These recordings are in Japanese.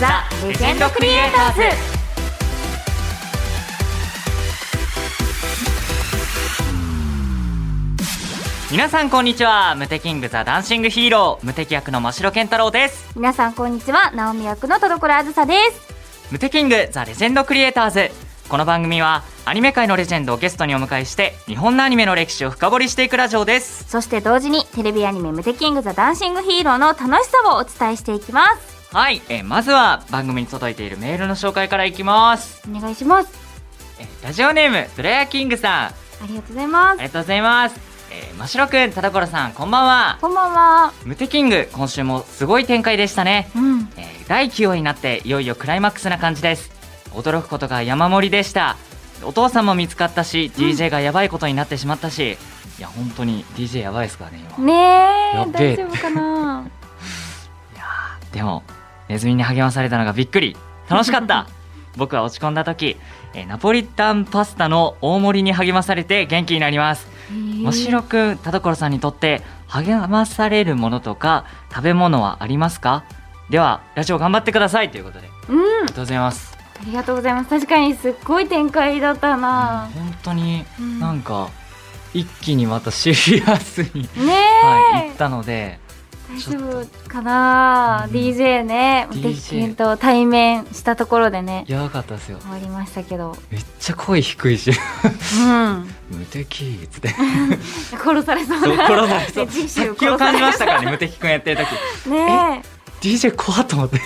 ザ・レジェンドクリエイターズ。皆さんこんにちは。ムテキングザダンシングヒーロー。無敵役の真城健太郎です。皆さんこんにちは。直美役の戸所あずさです。ムテキングザレジェンドクリエイターズ。この番組はアニメ界のレジェンドをゲストにお迎えして日本のアニメの歴史を深掘りしていくラジオです。そして同時にテレビアニメムテキングザ・ダンシングヒーローの楽しさをお伝えしていきますはい、えーまずは番組に届いているメールの紹介からいきます、お願いします。えーラジオネームドラヤキングさん。あありがとうございます。りがとうございます、えー、真城くん田所さんこんばんは。こんばんは。ムテキング今週もすごい展開でしたね。うん。えー第9話になっていよいよクライマックスな感じです。驚くことが山盛りでした。お父さんも見つかったし、DJ がやばいことになってしまったし。いや本当に DJ やばいですからね今、ねえ。大丈夫かなでもネズミに励まされたのがびっくり。楽しかった。僕は落ち込んだ時、えーナポリタンパスタの大盛りに励まされて元気になります。真城くん田所さんにとって励まされるものとか食べ物はありますか？ではラジオ頑張ってください。ということであうん。りがとうございます。ありがとうございます。確かにすっごい展開だったな、本当にうん。なんか一気にまたシリアスに、ねえ、はい、行ったので大丈夫かな、うん DJ ね。ンと対面したところでね。やばかったですよ。終わりましたけど。めっちゃ声低いし。うん。無敵っつって。殺されそうな。殺されそう。殺気を感じましたからね無敵くんやってる時。ね DJ 怖っと思って。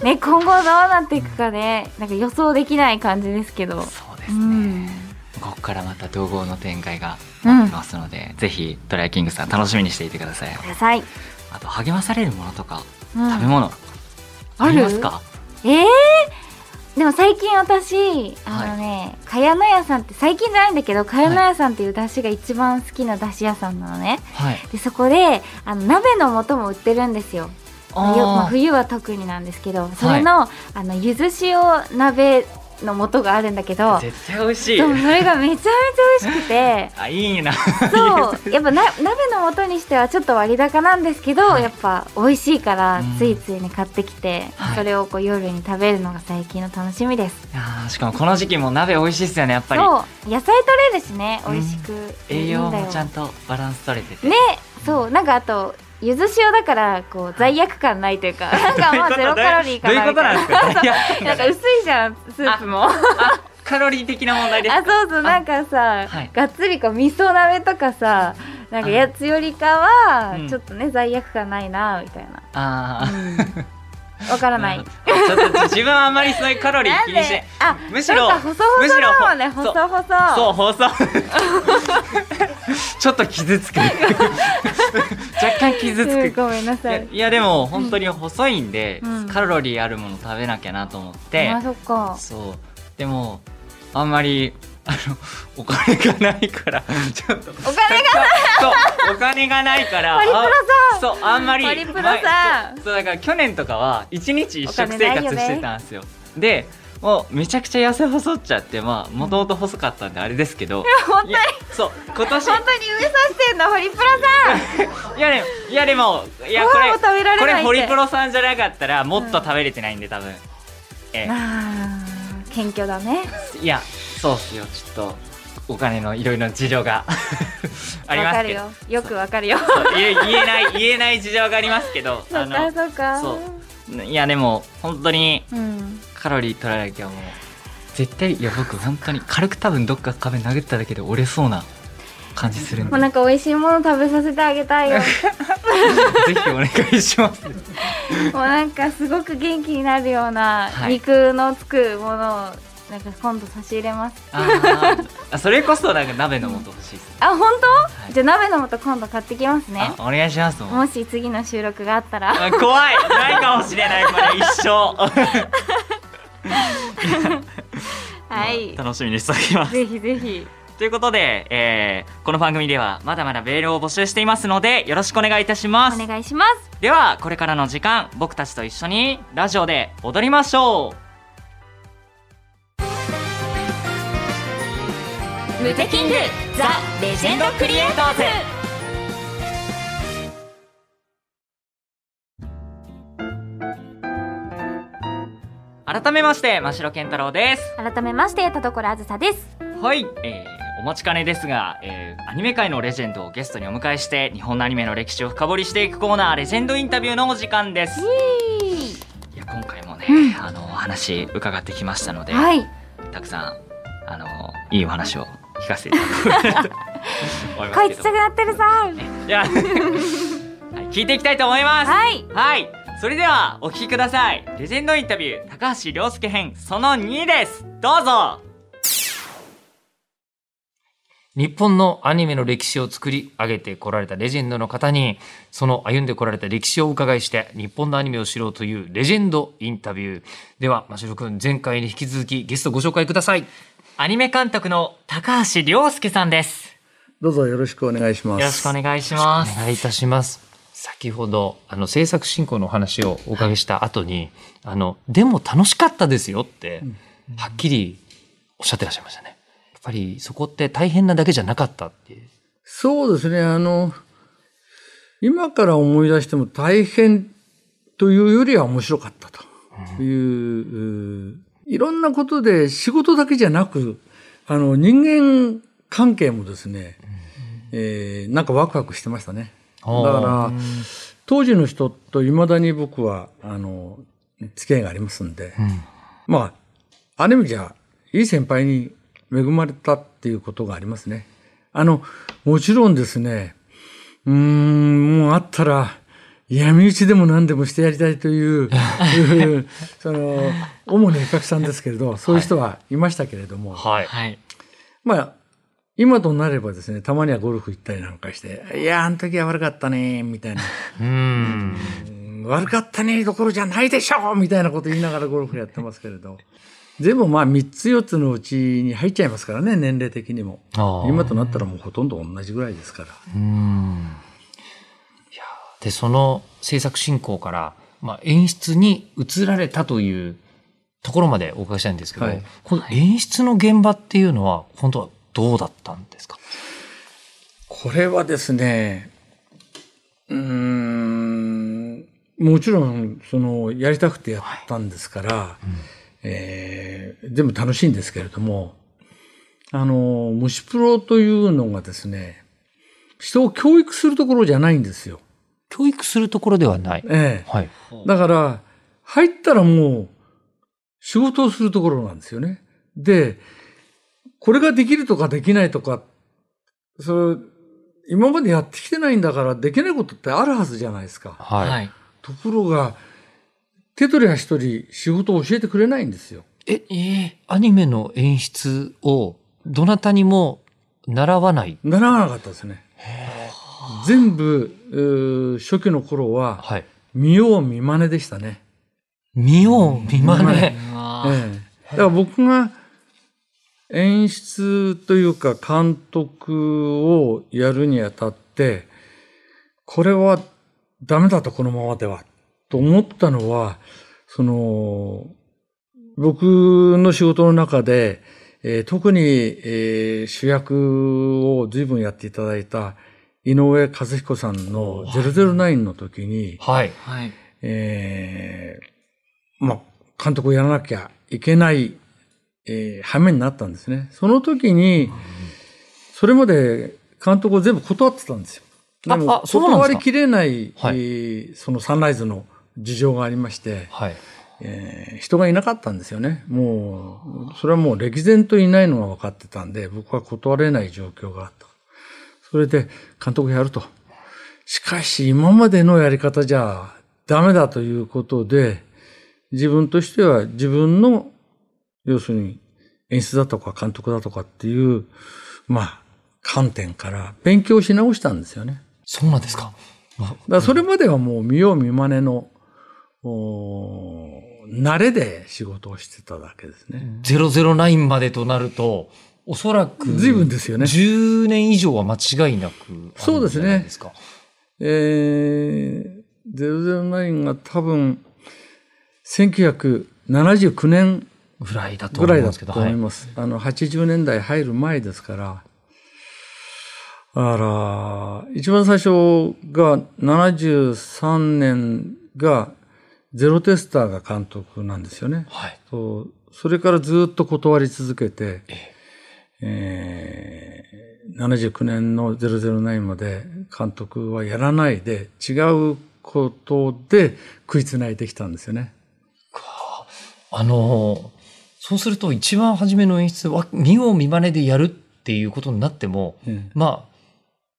えね今後どうなっていくかね。なんか予想できない感じですけど。そうですね、うん。ここからまた統合の展開がうん。待ってますので、ぜひトライキングさん楽しみにしていてください。ください、あと励まされるものとか、うん。食べ物ありますか？えー、でも最近私あのね、茅野屋さんって最近じゃないんだけど茅野屋さんっていう出汁が一番好きな出汁屋さんなのね。はい。でそこであの鍋の素も売ってるんですよ。まあ、冬は特になんですけどそれの,、あの柚子塩鍋の素があるんだけど絶対美味しい。それがめちゃめちゃ美味しくて。あいいな。そうやっぱな鍋の素にしてはちょっと割高なんですけど、はい。やっぱ美味しいからうん。ついついね買ってきて、はい。それをこう夜に食べるのが最近の楽しみです。いやーしかもこの時期も鍋美味しいですよねやっぱり。そう野菜取れるしね美味しく、栄養いいんだよ。もちゃんとバランス取れてて。ねそうなんかあと柚子塩だからこう罪悪感ないというかなんかまあゼロカロリーかなみたいな。なんか？薄いじゃんスープも。ああカロリー的な問題ですか？そうそうなんかさ、はい。がっつりこう味噌鍋とかさなんかやつよりかはうん。ちょっとね罪悪感ないなみたいな。あわからない。ーちょっと自分はあんまりそういうカロリー気にしてあむしろなんか細々だもんね。むしろ細々そう。放送 ちょっと傷つく。若干傷つうんくごめんなさい。いやでも本当に細いんで、うん。カロリーあるもの食べなきゃなと思って、あそっか。そう。でもあんまりあのお金がないから ちょっと。お金がそうお金がないからホリプロさん。あそうあんまりホリプロさん。まそうだから去年とかは一日一食生活してたんですよ。でもうめちゃくちゃ痩せ細っちゃってまあもともと細かったんであれですけど。本当に。いやそう今年。本当に上さしてんのホリプロさん。いやでもいやでもいやごこれ飯も食べられこれホリプロさんじゃなかったらもっと食べれてないんで多分、えあー謙虚だね。いやそうっすよちょっとお金のいろいろな事情が。ありますけど。よ。よくわかるよ。言えない言えない事情がありますけど。そっかそっか。そう。いやでも本当にうんカロリー取らなきゃもう絶対いや僕本当に軽く多分どっか壁殴っただけで折れそうな感じするんで。もうなんか美味しいもの食べさせてあげたいよ。ぜひお願いします。もうなんかすごく元気になるようなはい。肉のつくものをなんか今度差し入れます。あそれこそなんか鍋の素欲しいです、あ本当、い。じゃあ鍋の素今度買ってきますね。あお願いします。もし次の収録があったら。あ怖い。ないかもしれない。これ一生。はい。楽しみにしておきます。ぜひぜひ。ということで、えーこの番組ではまだまだメールを募集していますのでよろしくお願いいたします。お願いします。ではこれからの時間僕たちと一緒にラジオで踊りましょうムテキングザ・レジェンドクリエイターズ。改めまして真城健太郎です。改めまして田所あずさです。はい、えー、お待ちかねですが、えー、アニメ界のレジェンドをゲストにお迎えして日本のアニメの歴史を深掘りしていくコーナーレジェンドインタビューのお時間です。いや今回もね、うん、あのお話伺ってきましたので、はい、たくさんあのいいお話を聞かせていただく声ちっちゃくなってるさ。いや、はい、聞いていきたいと思います。はい。はい。それではお聞きください。レジェンドインタビュー高橋涼介編その2です。どうぞ。日本のアニメの歴史を作り上げてこられたレジェンドの方に、その歩んでこられた歴史をお伺いして、日本のアニメを知ろうというレジェンドインタビュー。では、真城君、前回に引き続きゲストご紹介ください。アニメ監督の高橋良介さんです。どうぞよろしくお願いします。よろしくお願いします。お願いいたします。先ほど、あの、制作進行のお話をお伺いした後に、あの、でも楽しかったですよって、はっきりおっしゃってらっしゃいましたね。ぱりそこって大変なだけじゃなかったっていう。そうですね。あの、今から思い出しても大変というよりは面白かったという、うん、いろんなことで仕事だけじゃなく、あの、人間関係もですね、うん、えー、なんかワクワクしてましたね。だから、当時の人と未だに僕は、あの、付き合いがありますんで、うん、まあ、ある意味じゃ、いい先輩に恵まれたっていうことがありますね。あの、もちろんですね、うん、もうあったら、闇討ちでも何でもしてやりたいという、その、主に絵描きさんですけれど、そういう人はいましたけれども、はい。まあ、今となればですね、たまにはゴルフ行ったりなんかして、いや、あの時は悪かったね、みたいな。うん。悪かったね、どころじゃないでしょみたいなこと言いながらゴルフやってますけれど。全部まあ3つ4つのうちに入っちゃいますからね、年齢的にも。今となったらもうほとんど同じぐらいですから。うんで、その制作進行から、まあ、演出に移られたというところまでお伺いしたいんですけど、はい、この演出の現場っていうのは、本当はどうだったんですか？これはですね、うん、もちろん、その、やりたくてやったんですから、はい。うん。えー、全部楽しいんですけれども、あの、虫プロというのがですね、人を教育するところじゃないんですよ。教育するところではない。ええ。はい。だから、入ったらもう、仕事をするところなんですよね。で、これができるとかできないとか、それ、今までやってきてないんだからできないことってあるはずじゃないですか。はい。ところが、手取りは一人仕事を教えてくれないんですよ。え、えー、アニメの演出をどなたにも習わない習わなかったですね。全部、初期の頃は、はい、見よう見真似でしたね。見よう見真似。ええ、だから僕が演出というか監督をやるにあたって、これはダメだとこのままではと思ったのは、その、僕の仕事の中で、えー、特に、えー、主役を随分やっていただいた井上和彦さんの009の時に、はい。はい。えー、まあ、監督をやらなきゃいけない、えー、羽目になったんですね。その時に、それまで監督を全部断ってたんですよ。でも、断りきれない、はい、そのサンライズの事情がありまして、はいえー、人がいなかったんですよね。もう、それはもう歴然といないのが分かってたんで、僕は断れない状況があった。それで監督やると。しかし、今までのやり方じゃダメだということで、自分としては自分の、要するに演出だとか監督だとかっていう、まあ、観点から勉強し直したんですよね。そうなんですか。だそれまではもう見よう見まねの慣れで仕事をしてただけですね。009までとなると、おそらく、随分ですよね。10年以上は間違いなくそうですね。えー、009が多分、1979年ぐらいだと思いますけど。思います。はい、あの、80年代入る前ですから、だから、一番最初が73年がゼロテスターが監督なんですよね。はい。それからずっと断り続けてえ、えー79年の009まで監督はやらないで違うことで食いつないできたんですよね。あの、そうすると一番初めの演出は見よう見まねでやるっていうことになっても、うんまあ、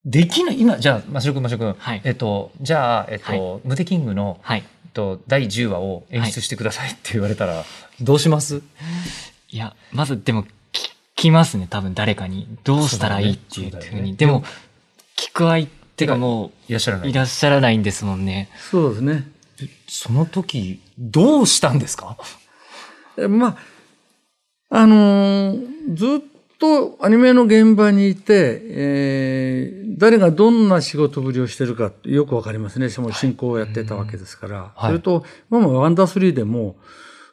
できない、今、じゃあ、マシロ君、マシロ君、はい。えっと、じゃあ、えっと、はムテキングの、はい。えっと、第10話を演出してくださいって言われたら、どうします？いや、まずでも、聞きますね、多分誰かに。どうしたらいいっていうふうに。でも、聞く相手がもう、いらっしゃらないいらっしゃらないんですもんね。そうですね。その時、どうしたんですか？えまあ、あのーずっとアニメの現場にいて、えー誰がどんな仕事ぶりをしてるかよくわかりますね。しかも進行をやってたわけですから。はいそれと、まあまあワンダースリーでも、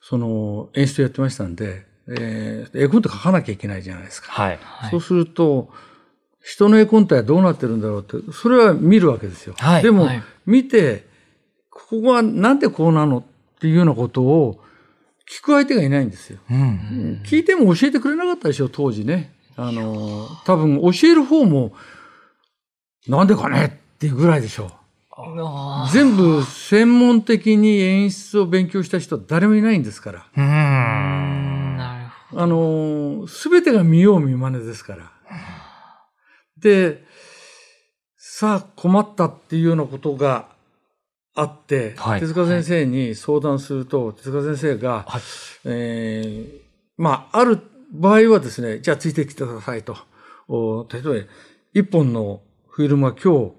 その演出やってましたんで、えー絵コンテ書かなきゃいけないじゃないですか。はい。はいそうすると、人の絵コンテはどうなってるんだろうって、それは見るわけですよ。はいでも、はい見て、ここはなんでこうなのっていうようなことを聞く相手がいないんですよ。うん。聞いても教えてくれなかったでしょ、当時ね。あの、多分教える方も、なんでかねっていうぐらいでしょあう。全部専門的に演出を勉強した人は誰もいないんですから。うん。あの、すべてが見よう見まねですから。で、さあ困ったっていうようなことがあって、はい手塚先生に相談すると、手塚先生が、はい。えーまあ、ある場合はですね、じゃあついてきてくださいと。お例えば、一本のフィルムは今日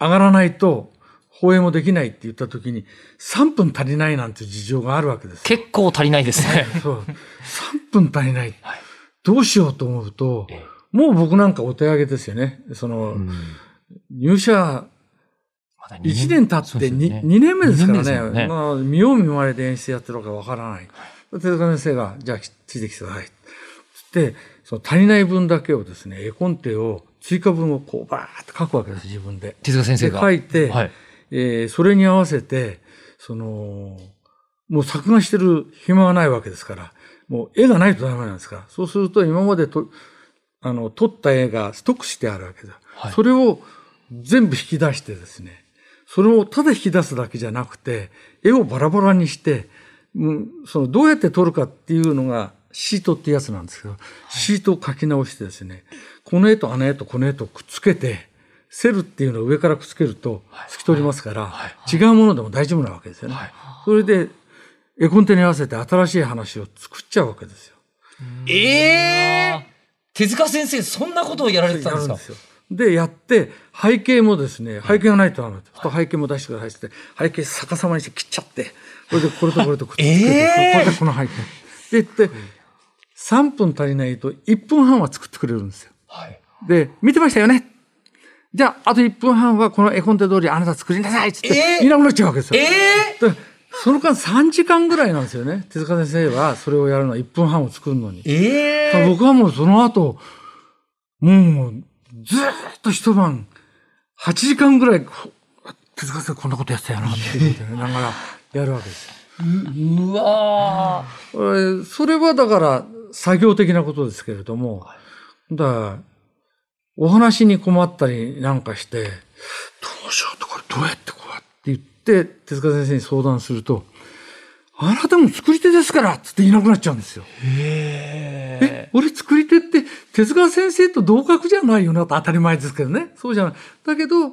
上がらないと放映もできないって言った時に、3分足りないなんて事情があるわけですよ。結構足りないですね。そう。3分足りない。はいどうしようと思うと、えもう僕なんかお手上げですよね。その、うん入社まだ1年経ってそうですよ 2, ね年目ですからね。ねまあ、見よう見まねで演出やってるかわからない。手塚先生が、じゃあついてきてください。つって、その足りない分だけをですね、絵コンテを、追加分をこうバーって書くわけです、自分で。手塚先生でが。書いて、はい。えーそれに合わせて、その、もう作画してる暇はないわけですから、もう絵がないとダメなんですから、そうすると今までと、あの、撮った絵がストックしてあるわけだ。はいそれを全部引き出してですね、それをただ引き出すだけじゃなくて、絵をバラバラにして、うんそのどうやって撮るかっていうのがシートってやつなんですけど、シートを書き直してですね、この絵とあの絵とこの絵とくっつけて、セルっていうのを上からくっつけると透き通りますから、違うものでも大丈夫なわけですよね。それで、絵コンテに合わせて新しい話を作っちゃうわけですよ。ええ手塚先生、そんなことをやられてたんですか？ですよ。で、やって、背景もですね、背景がないとダメだと。背景も出してくださいって、背景逆さまにして切っちゃって、これでこれとこれとくっつけて、えーこれでこの背景。で、言って、3分足りないと1分半は作ってくれるんですよ。はい。で、見てましたよね？じゃあ、あと1分半はこの絵コンテ通りあなた作りなさいっつって、えーいなくなっちゃうわけですよ。ええでその間3時間ぐらいなんですよね。手塚先生はそれをやるのは1分半を作るのに。ええだから僕はもうその後、もうずーっと一晩、8時間ぐらい、こ手塚先生こんなことやってたよなっていうこながらやるわけですよ。うわえーそれはだから作業的なことですけれども、だお話に困ったりなんかして、どうしようとこれどうやってこうやって言って、手塚先生に相談すると、あなたも作り手ですからっつって言いなくなっちゃうんですよ。ええ、俺作り手って手塚先生と同格じゃないよなと当たり前ですけどね。そうじゃない。だけど、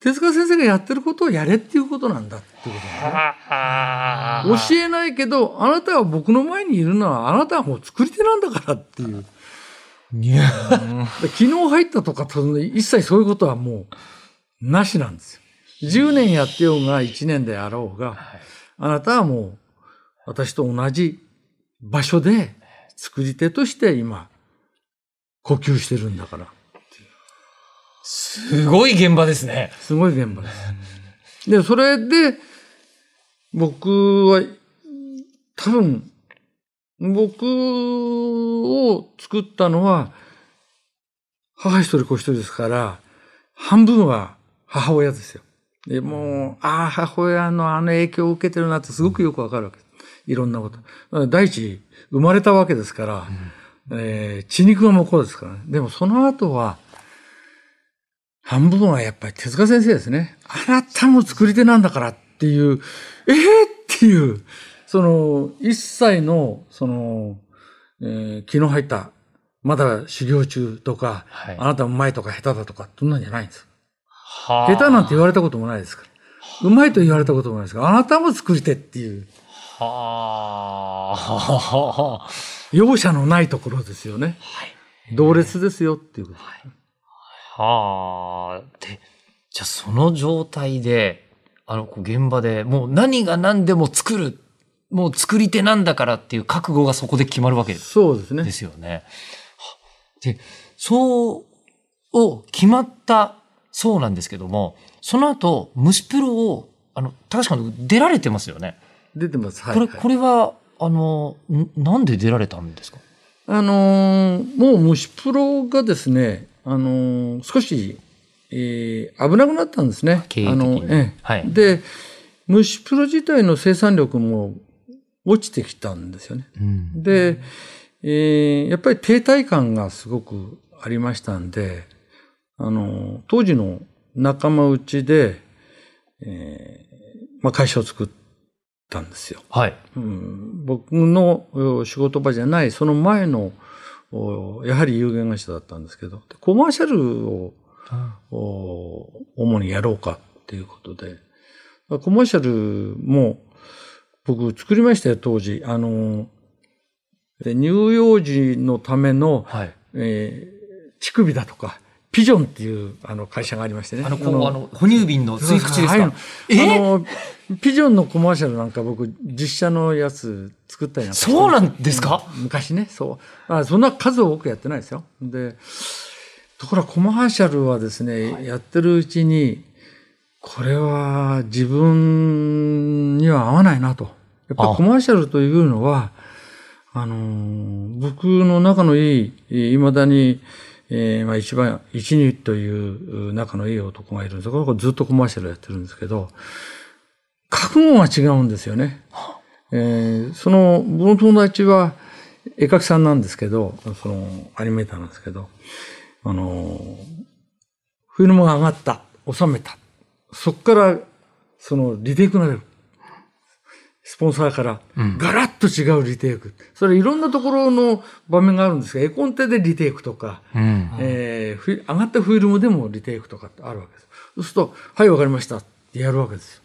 手塚先生がやってることをやれっていうことなんだってことなんだね。教えないけど、あなたは僕の前にいるのは、あなたはもう作り手なんだからっていう。いやで昨日入ったとか、一切そういうことはもう、なしなんですよ。10年やってようが1年であろうが、あなたはもう、私と同じ場所で、作り手として今、呼吸してるんだから。すごい現場ですね。すごい現場です。で、それで、僕は、多分、僕を作ったのは、母一人子一人ですから、半分は母親ですよ。で、もう、ああ、母親のあの影響を受けてるなってすごくよくわかるわけです。いろんなこと。第一、生まれたわけですから、えー血肉が向こうですからね。でもその後は、半分はやっぱり手塚先生ですね。あなたも作り手なんだからっていう、えー、っていう、その、一切の、その、えー気の入った、まだ修行中とか、はいあなたうまいとか下手だとか、そんなんじゃないんです。は下手なんて言われたこともないですから。うまいと言われたこともないですから、あなたも作り手っていう、はあ。容赦のないところですよね。同列ですよっていうこと。はあ。で、じゃあその状態で、あの、現場でもう何が何でも作る。もう作り手なんだからっていう覚悟がそこで決まるわけですそうですね。ですよね。はで、そう、を決まったそうなんですけども、その後、虫プロを、あの、高橋監督出られてますよね。出てます。はい、これ、はいこれは、あの、んなんで出られたんですか？あのーもう虫プロがですね、あのー少し、えー危なくなったんですね。経営的にあのええはいで、虫プロ自体の生産力も落ちてきたんですよね。うん。で、えーやっぱり停滞感がすごくありましたんで、あの、当時の仲間内で、えーまあ、会社を作ったんですよ。はい。うん僕のお仕事場じゃない、その前の、おやはり有限会社だったんですけど、でコマーシャルをお主にやろうかっていうことで、コマーシャルも僕作りましたよ、当時。あの、で乳幼児のための、はい。えー乳首だとか、ピジョンっていうあの会社がありましてね。あの、こう、あの、哺乳瓶の吸い口ですか？はいえ？あの、ピジョンのコマーシャルなんか僕、実写のやつ作ったりなんかそうなんですか？昔ね、そう。あそんな数多くやってないですよ。で、ところがコマーシャルはですね、やってるうちに、これは自分には合わないなと。やっぱあコマーシャルというのは、あのー僕の仲のいい、いまだに、えーまあ一番、一二という仲のいい男がいるんですこれずっとコマーシャルやってるんですけど、覚悟が違うんですよね。えーその、僕の友達は絵描きさんなんですけど、その、アニメーターなんですけど、あの、フィルムが上がった、収めた。そこから、その、リテイクが出る。スポンサーから、ガラッと違うリテイク。それいろんなところの場面があるんですが、絵コンテでリテイクとか、うん。えー上がったフィルムでもリテイクとかってあるわけです。そうすると、はい、わかりましたってやるわけです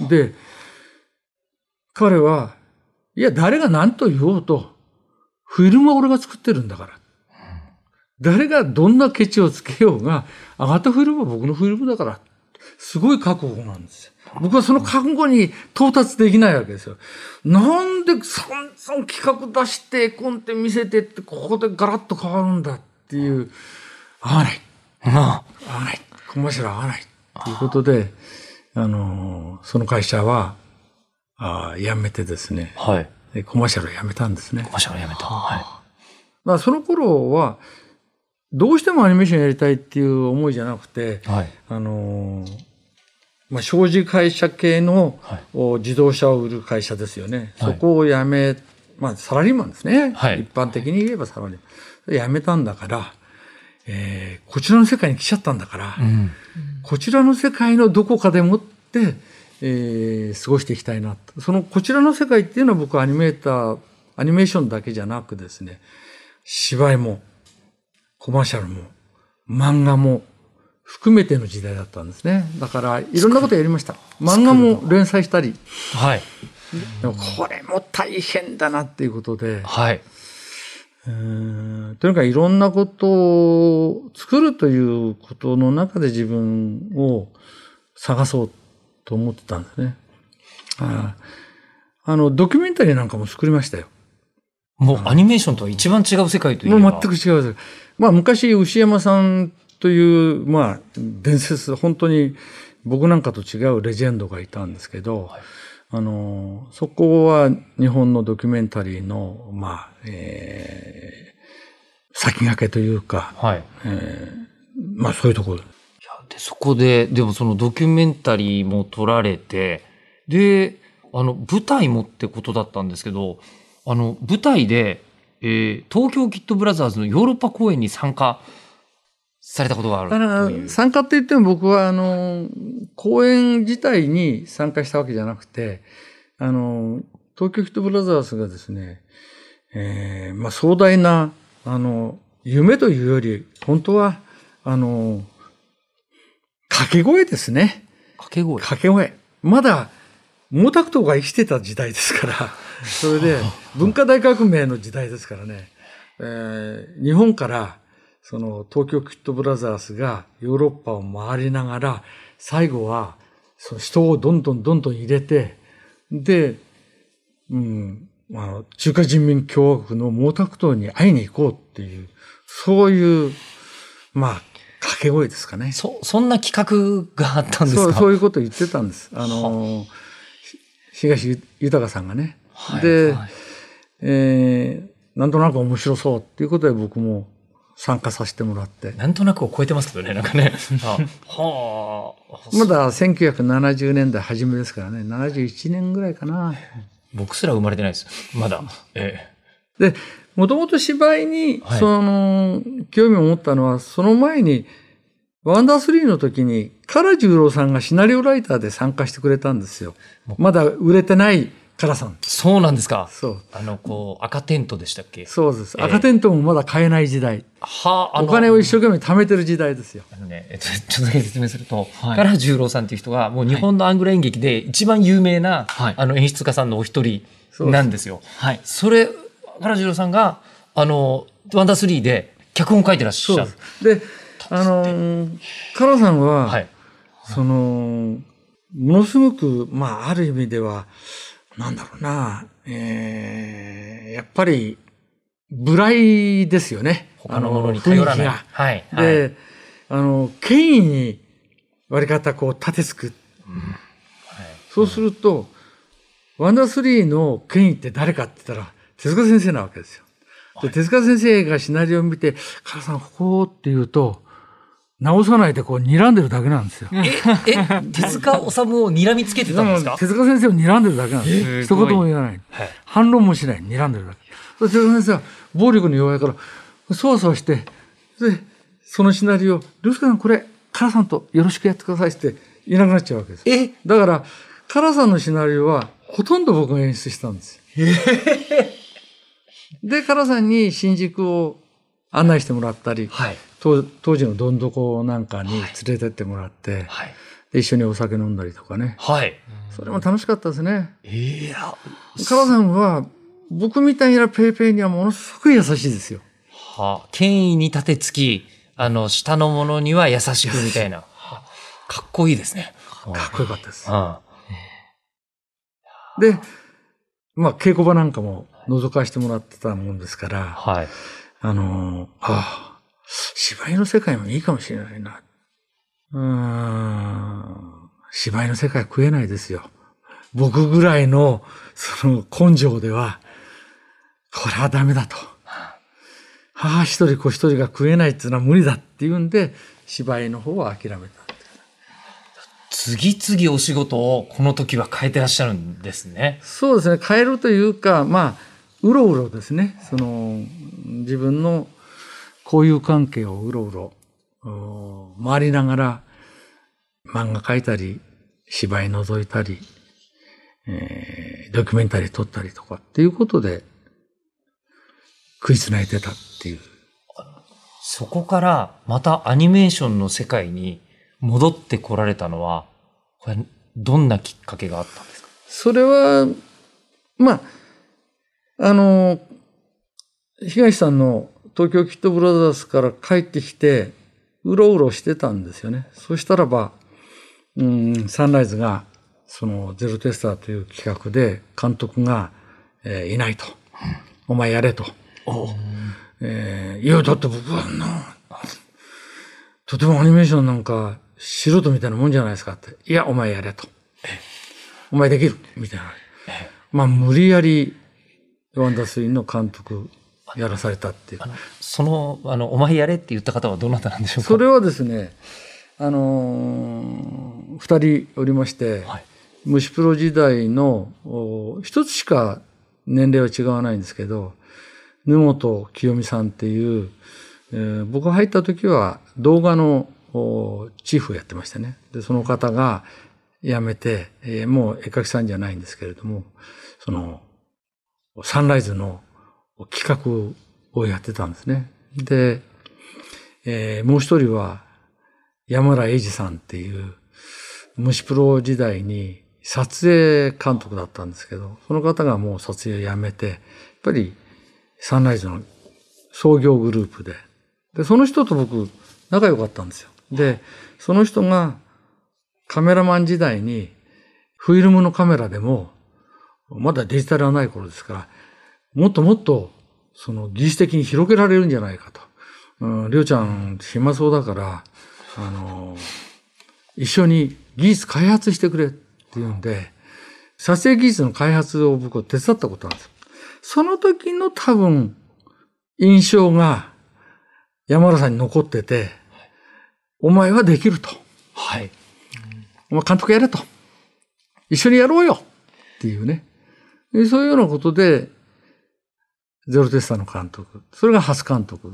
よ。で、彼は、いや、誰が何と言おうと、フィルムは俺が作ってるんだから。誰がどんなケチをつけようが、上がったフィルムは僕のフィルムだから。すごい覚悟なんですよ。僕はその覚悟に到達できないわけですよ。なんで散々企画出して、コンテ見せてって、ここでガラッと変わるんだっていう、合わない。あ合わない。コマーシャル合わない。ということで、あのーその会社は、あー辞めてですね、はい。でコマーシャルを辞めたんですね。マシャルやめた。はまあその頃は、どうしてもアニメーションやりたいっていう思いじゃなくてい。、はい。あのーまあ、商事会社系の、はいお自動車を売る会社ですよね。はいそこを辞め、まあ、サラリーマンですね。はい一般的に言えばサラリーマン。辞めたんだから、えーこちらの世界に来ちゃったんだから、うん。こちらの世界のどこかでもって、えー過ごしていきたいなと。その、こちらの世界っていうのは僕はアニメーター、アニメーションだけじゃなくですね、芝居も、コマーシャルも、漫画も、含めての時代だったんですね。だから、いろんなことやりました。漫画も連載したり。はい。でもこれも大変だなっていうことで、はい。うーんとにかくいろんなことを作るということの中で自分を探そうと思ってたんですね。ああの、ドキュメンタリーなんかも作りましたよ。もうアニメーションとは一番違う世界というもう全く違うです。まあ昔、牛山さんという、まあ、伝説、本当に僕なんかと違うレジェンドがいたんですけど、あの、そこは日本のドキュメンタリーの、まあ、えー先駆けというか、はい。えーまあそういうところ。でそこで、でもそのドキュメンタリーも撮られて、で、あの、舞台もってことだったんですけど、あの、舞台で、えー東京キッドブラザーズのヨーロッパ公演に参加されたことがあるだからという。参加って言っても僕はあの公演自体に参加したわけじゃなくてあの東京キッドブラザーズがですね、えーまあ、壮大なあの夢というより本当はあの掛け声ですね掛け声。掛け声まだ毛沢東が生きてた時代ですからそれで文化大革命の時代ですからね、えー日本からその東京キッドブラザーズがヨーロッパを回りながら最後はその人をどんどんどんどん入れてで、うん、あの中華人民共和国の毛沢東に会いに行こうっていうそういうまあ掛け声ですかね。そ、そんな企画があったんですか？そう、そういうこと言ってたんです。あの、ひ東豊さんがね。はいで、はいえーなんとなく面白そうっていうことで僕も参加させてもらって。なんとなくを超えてますけどね、なんかね。あ はあ。まだ1970年代初めですからね、71年ぐらいかな。僕すら生まれてないです。まだ。えで、もともと芝居に、はいその、興味を持ったのは、その前に、ワンダースリーの時に、唐十郎さんがシナリオライターで参加してくれたんですよ。まだ売れてない唐さん。えそうなんですか。そう。あの、こう、赤テントでしたっけ？そうです。ええ赤テントもまだ買えない時代。はあ、あのお金を一生懸命貯めてる時代ですよ。あのね、えっと、ちょっとだけ説明すると、はい唐十郎さんっていう人が、もう日本のアングラ演劇で一番有名な、はいあの演出家さんのお一人なんですよ。はい。それ、唐十郎さんが、あの、ワンダースリーで脚本書いてらっしゃる。で、あのー、カラさんは、はい。その、ものすごく、まあ、ある意味では、なんだろうな、えー、やっぱり、無頼ですよね。他のものに頼らない。あの雰囲気はい。あの、権威に割り方こう立てつく。そうすると、ワンダースリーの権威って誰かって言ったら、手塚先生なわけですよ。で、手塚先生がシナリオを見て、カラさん、ここって言うと、直さないでこう睨んでるだけなんですよ。え、え、手塚治虫を睨みつけてたんですか？手塚先生を睨んでるだけなんです。え一言も言わない。はい。反論もしない。睨んでるだけ。そして手塚先生は暴力に弱いから、そわそわして、で、そのシナリオ、ルスカさんこれ、カラさんとよろしくやってくださいって言いなくなっちゃうわけです。え、だから、カラさんのシナリオは、ほとんど僕が演出したんですよ。で、カラさんに新宿を案内してもらったり、はい。当当時のどんどこなんかに連れてってもらって、はい。で一緒にお酒飲んだりとかね。はい。それも楽しかったですね。いや、カラさんは、僕みたいなペイペイにはものすごく優しいですよ。はあ、権威に立てつき、あの、下の者には優しくみたいな。は あかっこいいですね。かっこよかったです。あで、まあ、稽古場なんかも覗かしてもらってたもんですから、はい。あのーああ、芝居の世界もいいかもしれないな。うーん、芝居の世界は食えないですよ。僕ぐらいの、その根性では、これはダメだと。母一人子一人が食えないっていうのは無理だっていうんで、芝居の方は諦めた。次々お仕事をこの時は変えてらっしゃるんですね。そうですね、変えるというか、まあ、うろうろですね。その、自分の交友関係をうろうろ、うん回りながら、漫画描いたり、芝居覗いたり、えードキュメンタリー撮ったりとかっていうことで、食いつないでたっていう。そこからまたアニメーションの世界に戻ってこられたのは、これどんなきっかけがあったんですか？それは、まあ、あの、東さんの東京キッドブラザーズから帰ってきて、うろうろしてたんですよね。そしたらば、うん、サンライズが、そのゼロテスターという企画で、監督が、えーいないと。お前やれと。えーいや、だって僕はな、とてもアニメーションなんか素人みたいなもんじゃないですかって。いや、お前やれと。お前できるみたいな。まあ、無理やり、ワンダースリーの監督やらされたっていう。その、あの、お前やれって言った方はどなたなんでしょうか？それはですね、あのー二人おりまして、はい虫プロ時代のお一つしか年齢は違わないんですけど、沼本清美さんっていう、えー僕が入った時は動画のおチーフをやってましたね。で、その方が辞めて、えーもう絵描きさんじゃないんですけれども、その、サンライズの企画をやってたんですね。で、えーもう一人は山田英二さんっていう虫プロ時代に撮影監督だったんですけど、その方がもう撮影をやめて、やっぱりサンライズの創業グループで、で、その人と僕仲良かったんですよ。で、その人がカメラマン時代にフィルムのカメラでも、まだデジタルはない頃ですから、もっともっとその技術的に広げられるんじゃないかと。うん、りょうちゃん暇そうだから、あの、一緒に技術開発してくれっていうんで、撮影技術の開発を僕は手伝ったことなんですよ。その時の多分、印象が山田さんに残ってて、お前はできると。はい。お前監督やれと。一緒にやろうよっていうね。でそういうようなことで、ゼロテスタの監督。それが初監督。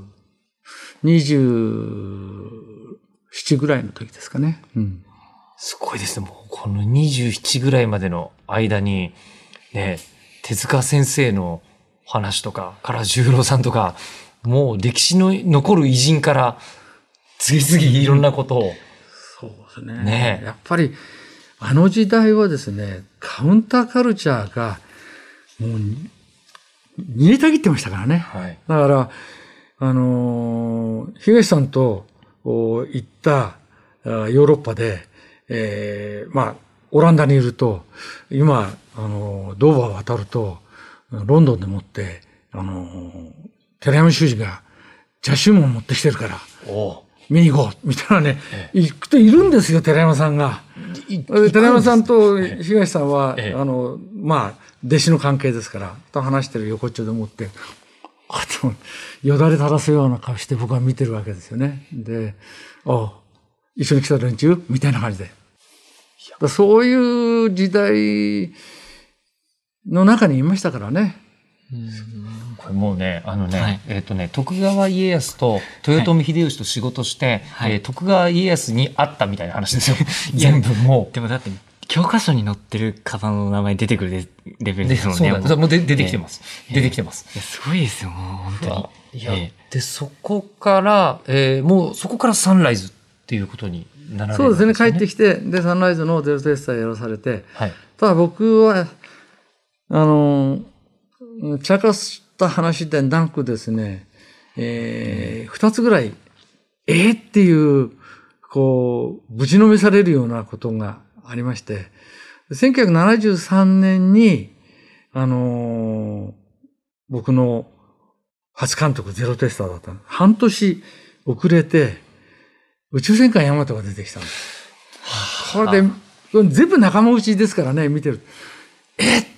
27ぐらいの時ですかね。うん。すごいですね。もうこの27ぐらいまでの間に、ね、手塚先生の話とか、から十郎さんとか、もう歴史の残る偉人から、次々いろんなことを。そうですね。ねえやっぱり、あの時代はですね、カウンターカルチャーが、もうに、煮えたぎってましたからね。はい。だから、あのー東さんとお行ったあヨーロッパで、えーまあ、オランダにいると、今、あのードーバーを渡ると、ロンドンでもって、あのー寺山修司が、ジャシュモン持ってきてるから、おう見に行こうみたいなね、行くといるんですよ、寺山さんが。で寺山さんと東さんは、ええあの、まあ、弟子の関係ですから、と話してる横っちょでもって、よだれ垂らすような顔して僕は見てるわけですよね。で、ああ一緒に来た連中？みたいな感じで。そういう時代の中にいましたからね。もうね、あのね、はいえっ、とね、徳川家康と豊臣秀吉と仕事して、はいえー徳川家康に会ったみたいな話ですよ。全部もう。でもだって、教科書に載ってるカバンの名前出てくるレレベルでですもんね。そう。もうで出てきてす。ます。出てきてます。いや、すごいですよ、もう本当に。いや、えで、そこから、えーもうそこからサンライズっていうことになられるそうですね、帰んってきて、で、サンライズのゼロテスターやらされて、はい。ただ僕は、あの、茶化した話でなくですね、えー二つぐらい、えー、っていう、こう、ぶちのめされるようなことがありまして、1973年に、あの僕の初監督ゼロテスターだったの半年遅れて、宇宙戦艦ヤマトが出てきたんです。これで、全部仲間内ですからね、見てる。え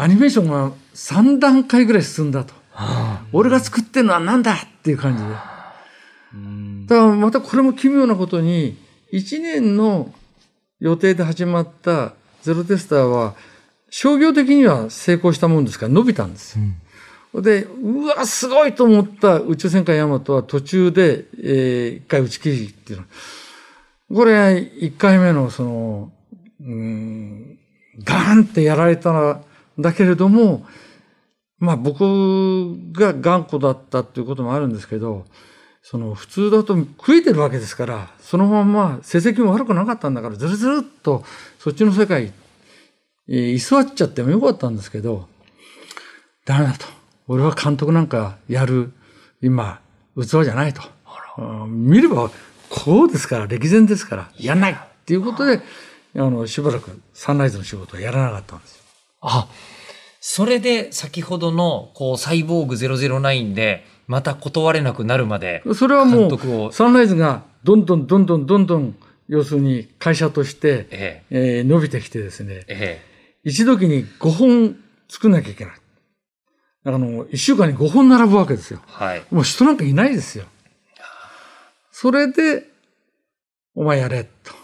アニメーションが3段階ぐらい進んだと。俺が作ってるのは何だっていう感じで。うんだからまたこれも奇妙なことに、1年の予定で始まったゼロテスターは、商業的には成功したもんですから伸びたんですよ。で、うわ、すごいと思った宇宙戦艦ヤマトは途中で、えー一回打ち切りっていうの。これ、一回目のその、うーん、ガーンってやられたんだけれども、まあ僕が頑固だったっていうこともあるんですけど、その普通だと食えてるわけですから、そのまま成績も悪くなかったんだから、ずるずるっとそっちの世界、えー居座っちゃってもよかったんですけど、ダメだと。俺は監督なんかやる、今、器じゃないと。見れば、こうですから、歴然ですから、やんないっていうことで、あの、しばらくサンライズの仕事をやらなかったんですよ。あ、それで先ほどの、こう、サイボーグ009で、また断れなくなるまで、それはもう、サンライズがどんどんどんどんどんどん、要するに会社として、ええー伸びてきてですねえ、、え一時に5本作んなきゃいけない。あの、1週間に5本並ぶわけですよえ。はい。もう人なんかいないですよ。それで、お前やれ、と。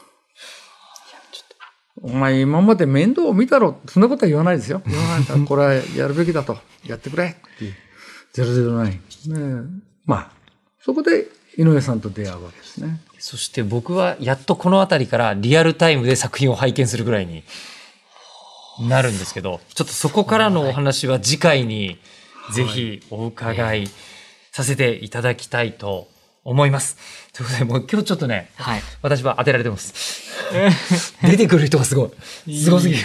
お前今まで面倒を見たろ。そんなことは言わないですよ。言わないから、これはやるべきだと。やってくれ。っていう。009。ねえまあ、そこで井上さんと出会うわけですね。そして僕はやっとこの辺りからリアルタイムで作品を拝見するぐらいになるんですけど、ちょっとそこからのお話は次回にぜひお伺いさせていただきたいと思います。ということで、もう今日ちょっとね、はい。私は当てられてます。出てくる人がすごい。すごすぎる。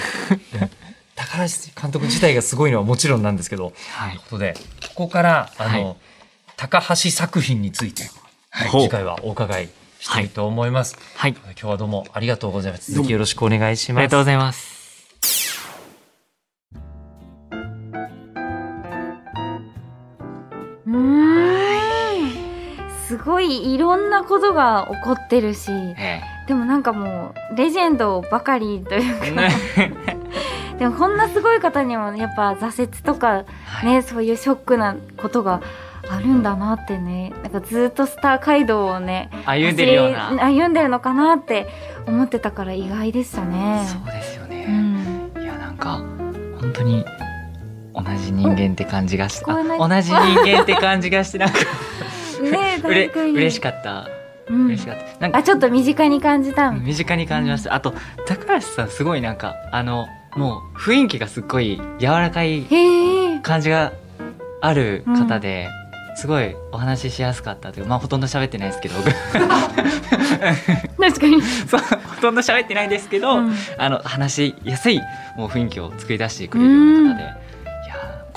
ね高橋監督自体がすごいのはもちろんなんですけど、はいという。ことで、ここから、あの、はい高橋作品について、はい次回はお伺いしたいと思います。はい。今日はどうもありがとうございます。続きよろしくお願いします。ありがとうございます。うーんすごいいろんなことが起こってるしえでもなんかもうレジェンドばかりというえ。か でもこんなすごい方にもやっぱ挫折とかね、そういうショックなことがあるんだなってねなんかずっとスター街道をね歩んでるような。歩んでるのかなって思ってたから意外でしたね。そうですようね。ん、いや、なんか、本当に、同じ人間って感じがしお聞こえないあ同じ人間って感じがして、なんか、ねうれ嬉しかった。うん。嬉しかった。なんかあちょっと身近に感じた身近に感じました。あと、高橋さんすごいなんか、あの、もう雰囲気がすっごい柔らかい感じがある方で、すごいお話ししやすかったというまあほとんど喋ってないですけど。僕 確かに、そうほとんど喋ってないですけど、うん。あの話しやすいもう雰囲気を作り出してくれるような方で、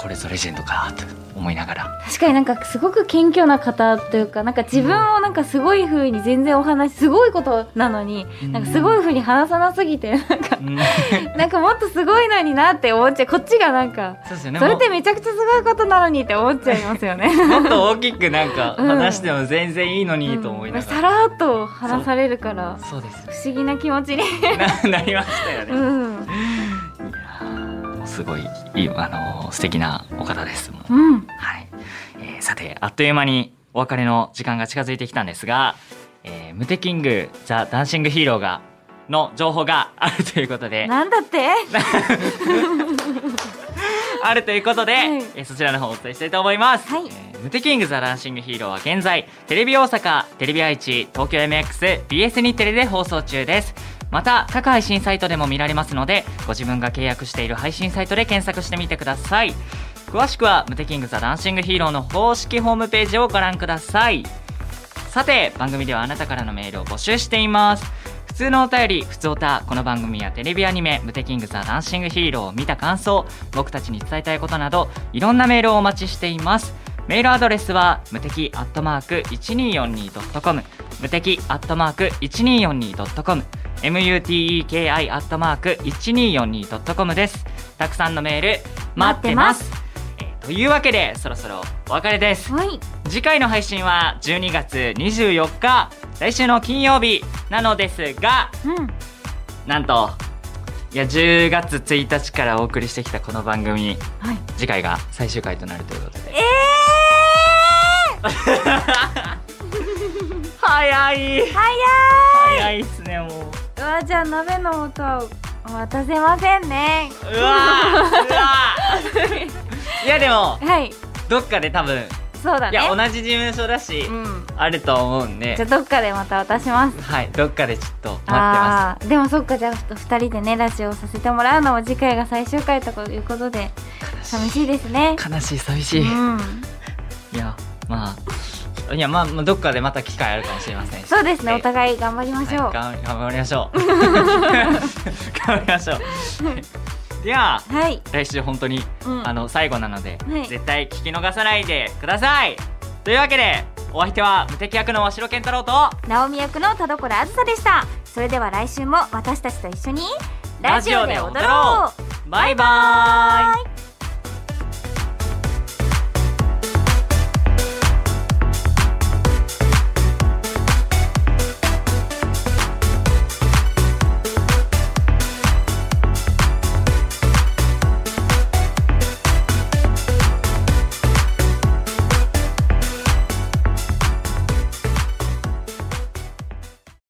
これぞレジェンドかと思いながら。確かになんかすごく謙虚な方というかなんか自分をなんかすごい風に全然お話すごいことなのになんかすごい風に話さなすぎてなんかうん。なんかもっとすごいのになって思っちゃう。こっちがなんかそうですよね。それってめちゃくちゃすごいことなのにって思っちゃいますよね。もっと大きくなんかうん話しても全然いいのにと思いながら、さらっと話されるからそう。です不思議な気持ちに、な なりましたよね、うんすごいいいあの素敵なお方です。う。ん、はい、えーさてあっという間にお別れの時間が近づいてきたんですが、えームテキングザ・ダンシングヒーローがの情報があるということで。なんだって？あるということで、はい。えーそちらの方をお伝えしたいと思います、はい。えームテキングザ・ダンシングヒーローは現在テレビ大阪テレビ愛知東京 MXBS 日テレで放送中ですまた各配信サイトでも見られますのでご自分が契約している配信サイトで検索してみてください。詳しくはムテキングザ・ダンシングヒーローの公式ホームページをご覧ください。さて番組ではあなたからのメールを募集しています。普通のお便り、普通おた、この番組やテレビアニメ、ムテキングザダンシングヒーローを見た感想、僕たちに伝えたいことなど、いろんなメールをお待ちしています。メールアドレスは、ムテキアットマーク 1242.com、ム。テキアットマーク 1242.com、muteki アットマーク 1242.com です。たくさんのメール、待ってます。えーというわけで、そろそろお別れです。はい。次回の配信は12月24日来週の金曜日なのですがうん。なんといや10月1日からお送りしてきたこの番組はい。次回が最終回となるということで。え早いー、早早い。っすねもう。いうわじゃあ鍋の音は渡せませんね。うわーうわー。いやでもはい。どっかで多分そうだね。いや同じ事務所だし、うん。あると思うんで。じゃあどっかでまた渡します。はいどっかでちょっと待ってまああーでもそっかじゃあ2人でねラジオをさせてもらうのも次回が最終回ということで。す寂しいですね。悲しい寂しい、うん。いやまあいやまあまあどっかでまた機会あるかもしれませんし。そうですねえお互い頑張りましょう。はい、頑頑張りましょう。頑張りましょう。でははい、来週本当に、うん。あの最後なので、はい。絶対聞き逃さないでください。というわけでお相手は無敵役の鷲野健太郎と直美役の田所あずさでした。それでは来週も私たちと一緒にラジオで踊ろう。バイバーイ